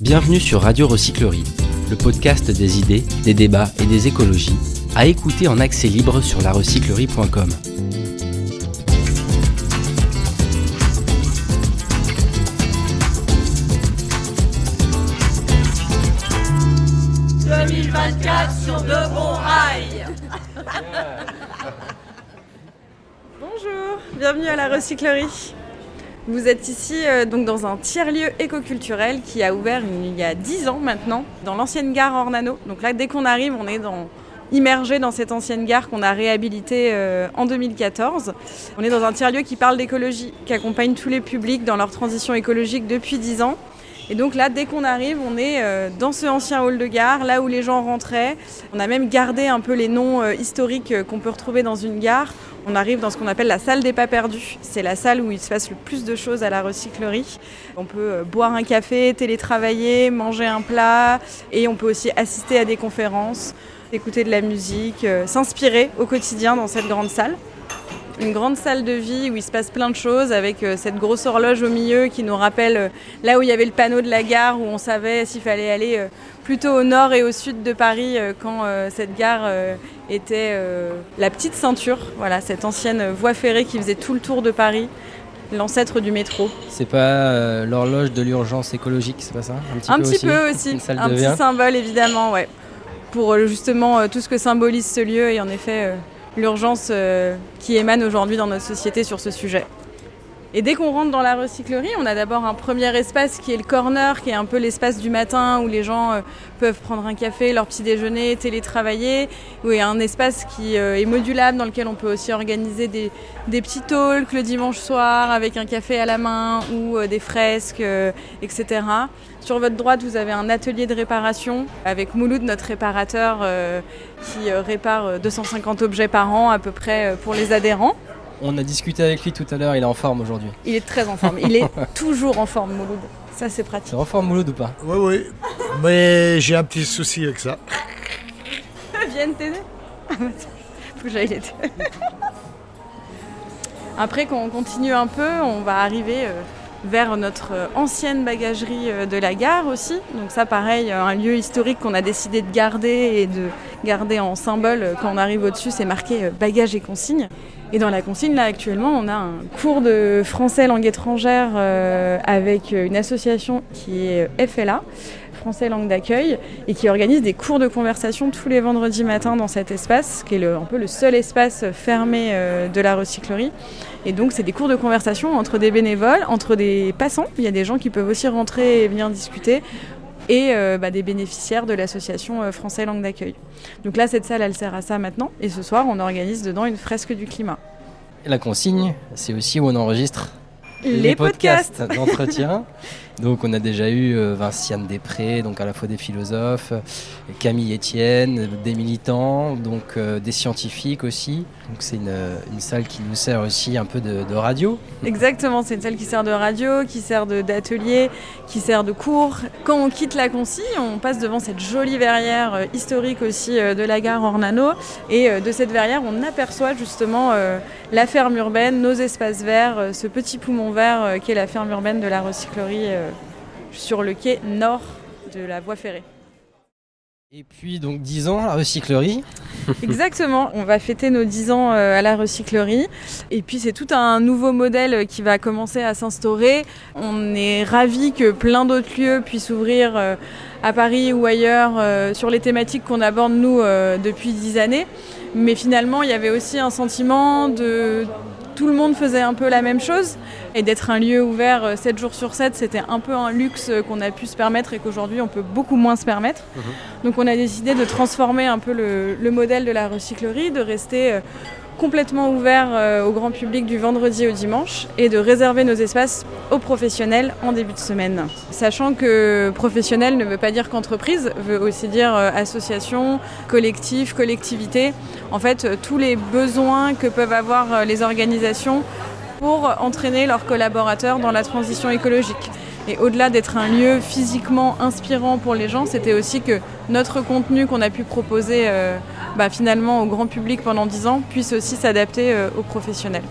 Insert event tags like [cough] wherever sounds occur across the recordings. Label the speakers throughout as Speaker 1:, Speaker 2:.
Speaker 1: Bienvenue sur Radio Recyclerie, le podcast des idées, des débats et des écologies, à écouter en accès libre sur larecyclerie.com.
Speaker 2: « 2024 sur de bons rails
Speaker 3: Bonjour, bienvenue à la recyclerie. Vous êtes ici euh, donc dans un tiers-lieu écoculturel qui a ouvert il y a 10 ans maintenant, dans l'ancienne gare Ornano. Donc là, dès qu'on arrive, on est immergé dans cette ancienne gare qu'on a réhabilitée euh, en 2014. On est dans un tiers-lieu qui parle d'écologie, qui accompagne tous les publics dans leur transition écologique depuis 10 ans. Et donc là, dès qu'on arrive, on est euh, dans ce ancien hall de gare, là où les gens rentraient. On a même gardé un peu les noms euh, historiques euh, qu'on peut retrouver dans une gare. On arrive dans ce qu'on appelle la salle des pas perdus. C'est la salle où il se passe le plus de choses à la recyclerie. On peut boire un café, télétravailler, manger un plat et on peut aussi assister à des conférences, écouter de la musique, s'inspirer au quotidien dans cette grande salle une grande salle de vie où il se passe plein de choses avec euh, cette grosse horloge au milieu qui nous rappelle euh, là où il y avait le panneau de la gare où on savait s'il fallait aller euh, plutôt au nord et au sud de Paris quand cette gare était la petite ceinture, voilà, cette ancienne voie ferrée qui faisait tout le tour de Paris l'ancêtre du métro.
Speaker 4: C'est pas l'horloge de l'urgence écologique, c'est pas ça?
Speaker 3: Un petit, un peu, petit aussi. peu aussi, un petit symbole évidemment, ouais, pour justement tout ce que symbolise ce lieu et en effet l'urgence euh, qui émane aujourd'hui dans notre société sur ce sujet. Et dès qu'on rentre dans la recyclerie, on a d'abord un premier espace qui est le corner, qui est un peu l'espace du matin où les gens euh, peuvent prendre un café, leur petit déjeuner, télétravailler, où il y a un espace qui euh, est modulable dans lequel on peut aussi organiser des, petits talks le dimanche soir avec un café à la main ou des fresques, etc. Sur votre droite, vous avez un atelier de réparation avec Mouloud, notre réparateur, qui répare 250 objets par an à peu près pour les adhérents.
Speaker 4: On a discuté avec lui tout à l'heure, il est en forme aujourd'hui.
Speaker 3: Il est très en forme, il est [laughs] toujours en forme Mouloud. Ça c'est pratique.
Speaker 4: C'est en forme Mouloud ou pas?
Speaker 5: Oui oui, mais j'ai un petit souci avec ça. [laughs]
Speaker 3: Viens t'aider Faut que j'aille l'aider. [laughs] Après quand on continue un peu, on va arriver euh, vers notre ancienne bagagerie euh, de la gare aussi. Donc ça pareil, un lieu historique qu'on a décidé de garder et de garder en symbole quand on arrive au-dessus, c'est marqué euh, bagages et consignes. Et dans la consigne, là, actuellement, on a un cours de français langue étrangère euh, avec une association qui est FLA, Français Langue d'Accueil, et qui organise des cours de conversation tous les vendredis matins dans cet espace, qui est un peu le seul espace fermé euh, de la recyclerie. Et donc, c'est des cours de conversation entre des bénévoles, entre des passants. Il y a des gens qui peuvent aussi rentrer et venir discuter et euh, bah, des bénéficiaires de l'association euh, Français Langue d'Accueil. Donc là, cette salle, elle sert à ça maintenant. Et ce soir, on organise dedans une fresque du climat.
Speaker 4: la consigne, c'est aussi où on enregistre
Speaker 3: les, podcasts
Speaker 4: d'entretien. [laughs] Donc on a déjà eu euh, Vinciane Després, donc à la fois des philosophes, Camille Etienne, des militants, donc euh, des scientifiques aussi. Donc c'est une, salle qui nous sert aussi un peu de, radio.
Speaker 3: Exactement, c'est une salle qui sert de radio, qui sert d'atelier, qui sert de cours. Quand on quitte la consigne, on passe devant cette jolie verrière euh, historique aussi de la gare Ornano. Et de cette verrière, on aperçoit justement la ferme urbaine, nos espaces verts, ce petit poumon vert qui est la ferme urbaine de la recyclerie sur le quai nord de la voie ferrée.
Speaker 4: Et puis donc 10 ans à la recyclerie. [laughs]
Speaker 3: Exactement, on va fêter nos 10 ans euh, à la recyclerie. Et puis c'est tout un nouveau modèle qui va commencer à s'instaurer. On est ravis que plein d'autres lieux puissent ouvrir euh, à Paris ou ailleurs euh, sur les thématiques qu'on aborde nous depuis 10 années. Mais finalement, il y avait aussi un sentiment de tout le monde faisait un peu la même chose. Et d'être un lieu ouvert 7 euh, jours sur 7, c'était un peu un luxe qu'on a pu se permettre et qu'aujourd'hui on peut beaucoup moins se permettre. Mhm. Donc on a décidé de transformer un peu le, le modèle de la recyclerie, de rester euh, complètement ouvert euh, au grand public du vendredi au dimanche et de réserver nos espaces aux professionnels en début de semaine. Sachant que professionnel ne veut pas dire qu'entreprise, veut aussi dire euh, association, collectif, collectivité. En fait, euh, tous les besoins que peuvent avoir les organisations pour entraîner leurs collaborateurs dans la transition écologique. Et au-delà d'être un lieu physiquement inspirant pour les gens, c'était aussi que notre contenu qu'on a pu proposer bah, finalement au grand public pendant 10 ans puisse aussi s'adapter euh, aux professionnels.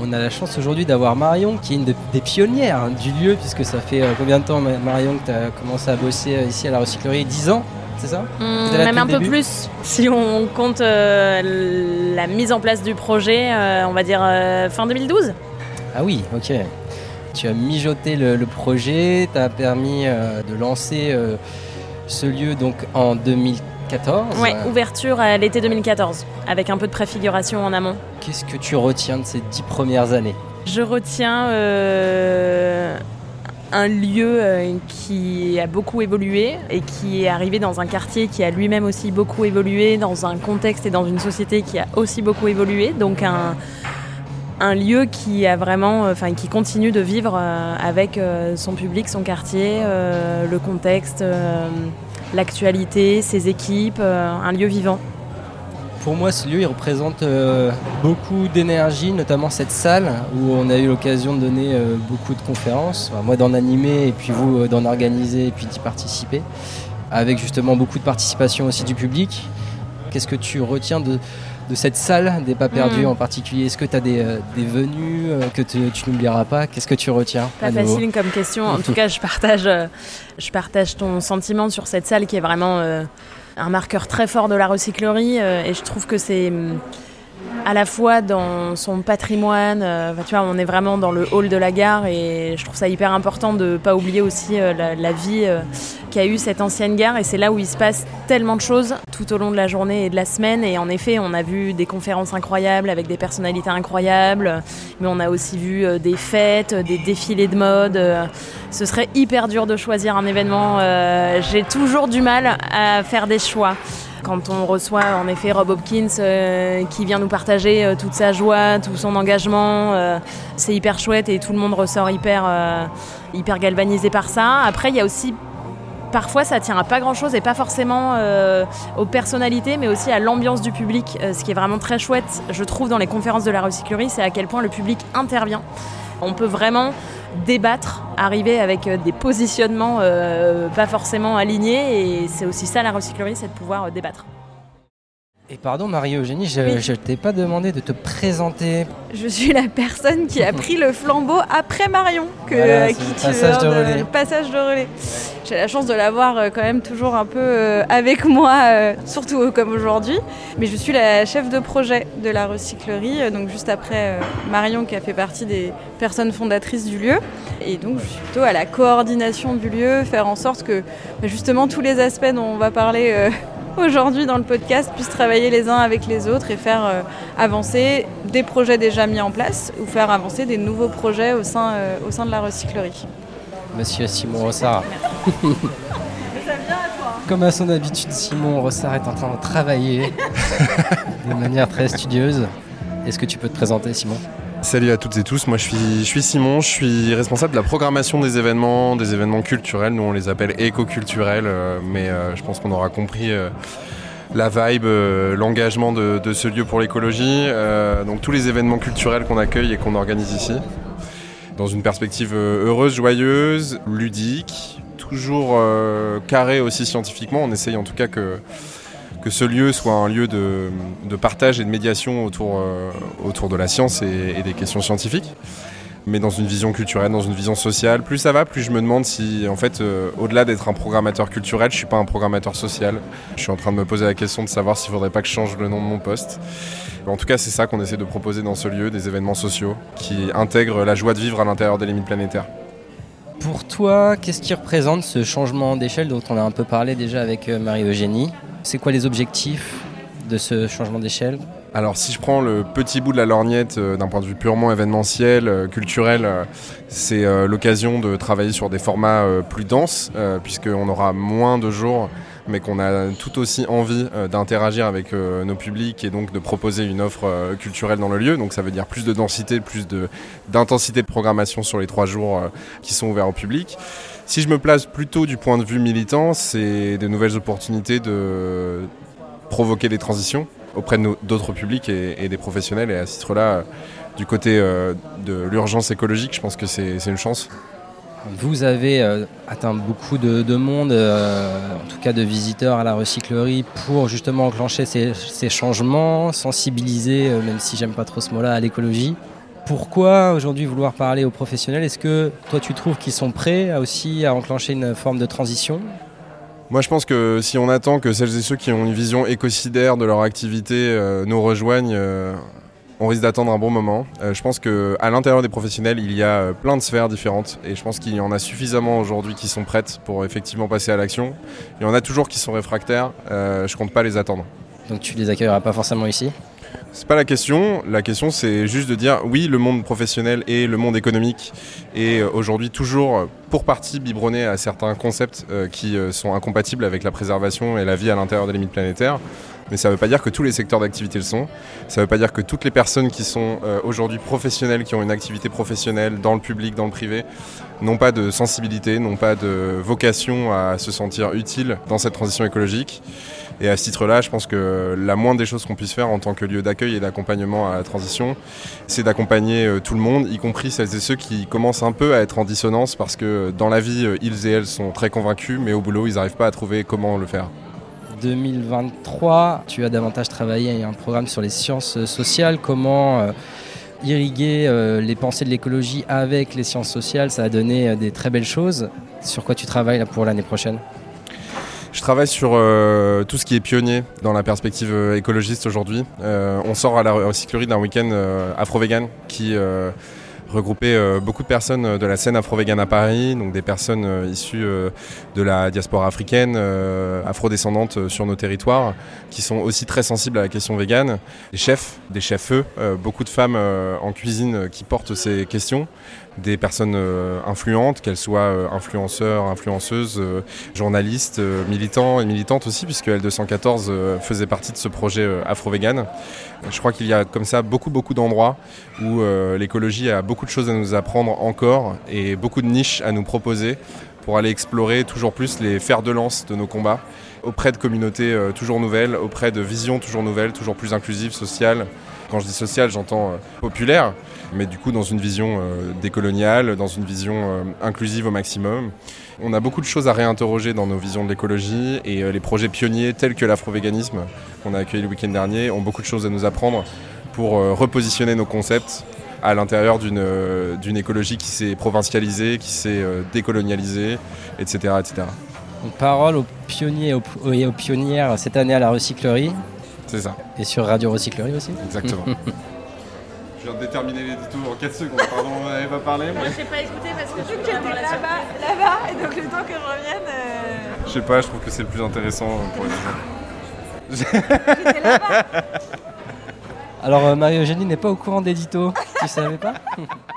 Speaker 4: On a la chance aujourd'hui d'avoir Marion, qui est une des pionnières hein, du lieu, puisque ça fait combien de temps, Marion, que tu as commencé à bosser ici à la recyclerie? 10 ans c'est ça?
Speaker 6: Mmh, Même un peu plus. Si on compte la mise en place du projet, on va dire fin 2012
Speaker 4: Ah oui, ok. Tu as mijoté le, projet, tu as permis de lancer ce lieu donc en 2014.
Speaker 6: Oui, ouverture à l'été 2014, avec un peu de préfiguration en amont.
Speaker 4: Qu'est-ce que tu retiens de ces dix premières années?
Speaker 6: Je retiens euh, un lieu euh, qui a beaucoup évolué et qui est arrivé dans un quartier qui a lui-même aussi beaucoup évolué, dans un contexte et dans une société qui a aussi beaucoup évolué. Donc un, un lieu qui a vraiment, enfin qui continue de vivre euh, avec son public, son quartier, le contexte l'actualité, ses équipes, un lieu vivant.
Speaker 4: Pour moi, ce lieu, il représente euh, beaucoup d'énergie, notamment cette salle où on a eu l'occasion de donner euh, beaucoup de conférences, moi d'en animer et puis vous euh, d'en organiser et puis d'y participer, avec justement beaucoup de participation aussi du public. Qu'est-ce que tu retiens de, de cette salle des pas perdus mm. en particulier? Est-ce que tu as des, des venues que tu n'oublieras pas? Qu'est-ce que tu retiens?
Speaker 6: Pas facile comme question. En tout cas, je partage, je partage ton sentiment sur cette salle qui est vraiment un marqueur très fort de la recyclerie euh, et je trouve que c'est hum, à la fois dans son patrimoine, euh, tu vois, on est vraiment dans le hall de la gare et je trouve ça hyper important de ne pas oublier aussi euh, la, vie euh, qu'a eu cette ancienne gare et c'est là où il se passe tellement de choses tout au long de la journée et de la semaine et en effet on a vu des conférences incroyables avec des personnalités incroyables mais on a aussi vu des fêtes, des défilés de mode. ce serait hyper dur de choisir un événement. J'ai toujours du mal à faire des choix. Quand on reçoit en effet Rob Hopkins euh, qui vient nous partager euh, toute sa joie, tout son engagement, euh, c'est hyper chouette et tout le monde ressort hyper, hyper galvanisé par ça. Après, il y a aussi parfois ça tient à pas grand chose et pas forcément aux personnalités mais aussi à l'ambiance du public. ce qui est vraiment très chouette, je trouve, dans les conférences de la recyclerie, c'est à quel point le public intervient. On peut vraiment débattre, arriver avec euh, des positionnements euh, pas forcément alignés. Et c'est aussi ça la recyclerie, c'est de pouvoir euh, débattre.
Speaker 4: Et pardon Marie-Eugénie, je ne t'ai pas demandé de te présenter.
Speaker 3: Je suis la personne qui a pris le flambeau après Marion,
Speaker 4: que, qui passage de, relais.
Speaker 3: Le passage de relais. J'ai la chance de l'avoir quand même toujours un peu avec moi, surtout comme aujourd'hui. Mais je suis la chef de projet de la recyclerie, donc juste après Marion qui a fait partie des personnes fondatrices du lieu. Et donc je suis plutôt à la coordination du lieu, faire en sorte que bah, justement tous les aspects dont on va parler aujourd'hui dans le podcast puissent travailler les uns avec les autres et faire euh, avancer des projets déjà mis en place ou faire avancer des nouveaux projets au sein, euh, au sein de la recyclerie.
Speaker 4: Monsieur Simon Rossard. Comme à son habitude, Simon Rossard est en train de travailler [laughs] de manière très studieuse. Est-ce que tu peux te présenter, Simon?
Speaker 7: Salut à toutes et tous, moi je suis, Simon, je suis responsable de la programmation des événements, des événements culturels, nous on les appelle éco-culturels, euh, mais euh, je pense qu'on aura compris euh, la vibe, l'engagement de, de, ce lieu pour l'écologie, donc tous les événements culturels qu'on accueille et qu'on organise ici, dans une perspective heureuse, joyeuse, ludique, toujours carré aussi scientifiquement, on essaye en tout cas que que ce lieu soit un lieu de, partage et de médiation autour, euh, de la science et, des questions scientifiques mais dans une vision culturelle, dans une vision sociale. Plus ça va, plus je me demande si, en fait, euh, au-delà d'être un programmateur culturel, je suis pas un programmateur social. Je suis en train de me poser la question de savoir s'il faudrait pas que je change le nom de mon poste. En tout cas, c'est ça qu'on essaie de proposer dans ce lieu, des événements sociaux qui intègrent la joie de vivre à l'intérieur des limites planétaires.
Speaker 4: Pour toi, qu'est-ce qui représente ce changement d'échelle dont on a un peu parlé déjà avec euh, Marie-Eugénie? C'est quoi les objectifs de ce changement d'échelle?
Speaker 7: Alors si je prends le petit bout de la lorgnette euh, d'un point de vue purement événementiel, euh, culturel, c'est l'occasion de travailler sur des formats plus denses, puisqu'on aura moins de jours, mais qu'on a tout aussi envie d'interagir avec nos publics et donc de proposer une offre culturelle dans le lieu. Donc ça veut dire plus de densité, plus d'intensité de, programmation sur les trois jours qui sont ouverts au public. Si je me place plutôt du point de vue militant, c'est des nouvelles opportunités de provoquer des transitions auprès d'autres publics et, des professionnels. Et à ce titre-là, du côté euh, de l'urgence écologique, je pense que c'est une chance.
Speaker 4: Vous avez euh, atteint beaucoup de, monde, euh, en tout cas de visiteurs à la recyclerie, pour justement enclencher ces, changements, sensibiliser, même si j'aime pas trop ce mot-là, à l'écologie. Pourquoi aujourd'hui vouloir parler aux professionnels? Est-ce que toi tu trouves qu'ils sont prêts aussi à enclencher une forme de transition?
Speaker 7: Moi je pense que si on attend que celles et ceux qui ont une vision écocidaire de leur activité euh, nous rejoignent, euh, on risque d'attendre un bon moment. Euh, je pense qu'à l'intérieur des professionnels, il y a euh, plein de sphères différentes et je pense qu'il y en a suffisamment aujourd'hui qui sont prêtes pour effectivement passer à l'action. Il y en a toujours qui sont réfractaires, euh, je compte pas les attendre.
Speaker 4: Donc tu les accueilleras pas forcément ici?
Speaker 7: C'est pas la question. La question, c'est juste de dire oui, le monde professionnel et le monde économique est euh, aujourd'hui toujours pour partie biberonné à certains concepts euh, qui euh, sont incompatibles avec la préservation et la vie à l'intérieur des limites planétaires. Mais ça ne veut pas dire que tous les secteurs d'activité le sont. Ça ne veut pas dire que toutes les personnes qui sont euh, aujourd'hui professionnelles, qui ont une activité professionnelle dans le public, dans le privé, n'ont pas de sensibilité, n'ont pas de vocation à se sentir utiles dans cette transition écologique. Et à ce titre-là, je pense que la moindre des choses qu'on puisse faire en tant que lieu d'accueil et d'accompagnement à la transition, c'est d'accompagner tout le monde, y compris celles et ceux qui commencent un peu à être en dissonance parce que dans la vie, euh, ils et elles sont très convaincus, mais au boulot, ils n'arrivent pas à trouver comment le faire.
Speaker 4: 2023, tu as davantage travaillé un programme sur les sciences sociales. Comment euh, irriguer euh, les pensées de l'écologie avec les sciences sociales Ça a donné euh, des très belles choses. Sur quoi tu travailles là, pour l'année prochaine?
Speaker 7: Je travaille sur euh, tout ce qui est pionnier dans la perspective euh, écologiste aujourd'hui. Euh, on sort à la recyclerie d'un week-end euh, afro-vegan qui regroupait euh, beaucoup de personnes euh, de la scène afro-vegan à Paris, donc des personnes euh, issues de la diaspora africaine, afrodescendantes sur nos territoires, qui sont aussi très sensibles à la question végane. Des chefs, des chefs-eux, euh, beaucoup de femmes en cuisine qui portent ces questions des personnes euh, influentes, qu'elles soient euh, influenceurs, influenceuses, euh, journalistes, militants et militantes aussi, puisque L214 euh, faisait partie de ce projet afro-vegan. Je crois qu'il y a comme ça beaucoup, beaucoup d'endroits où l'écologie a beaucoup de choses à nous apprendre encore et beaucoup de niches à nous proposer pour aller explorer toujours plus les fers de lance de nos combats auprès de communautés toujours nouvelles, auprès de visions toujours nouvelles, toujours plus inclusives, sociales. Quand je dis sociale, j'entends euh, populaire, mais du coup dans une vision euh, décoloniale, dans une vision euh, inclusive au maximum. On a beaucoup de choses à réinterroger dans nos visions de l'écologie et les projets pionniers tels que l'afrovéganisme qu'on a accueilli le week-end dernier ont beaucoup de choses à nous apprendre pour repositionner nos concepts à l'intérieur d'une écologie qui s'est provincialisée, qui s'est décolonialisée, etc. etc.
Speaker 4: Parole aux pionniers et aux pionnières cette année à la recyclerie
Speaker 7: C'est ça,
Speaker 4: et sur Radio Recyclerie aussi.
Speaker 7: exactement. [laughs] Je viens de déterminer l'édito en 4 secondes, pardon, on n'avait pas parlé, mais...
Speaker 6: j'ai pas écouté parce que
Speaker 3: que j'étais là-bas, là-bas, et donc le temps que je revienne, euh,
Speaker 7: Je sais pas, je trouve que c'est le plus intéressant pour les gens.
Speaker 3: j'étais là-bas.
Speaker 4: Alors euh, Marie-Eugénie n'est pas au courant d'édito, tu savais pas? [laughs]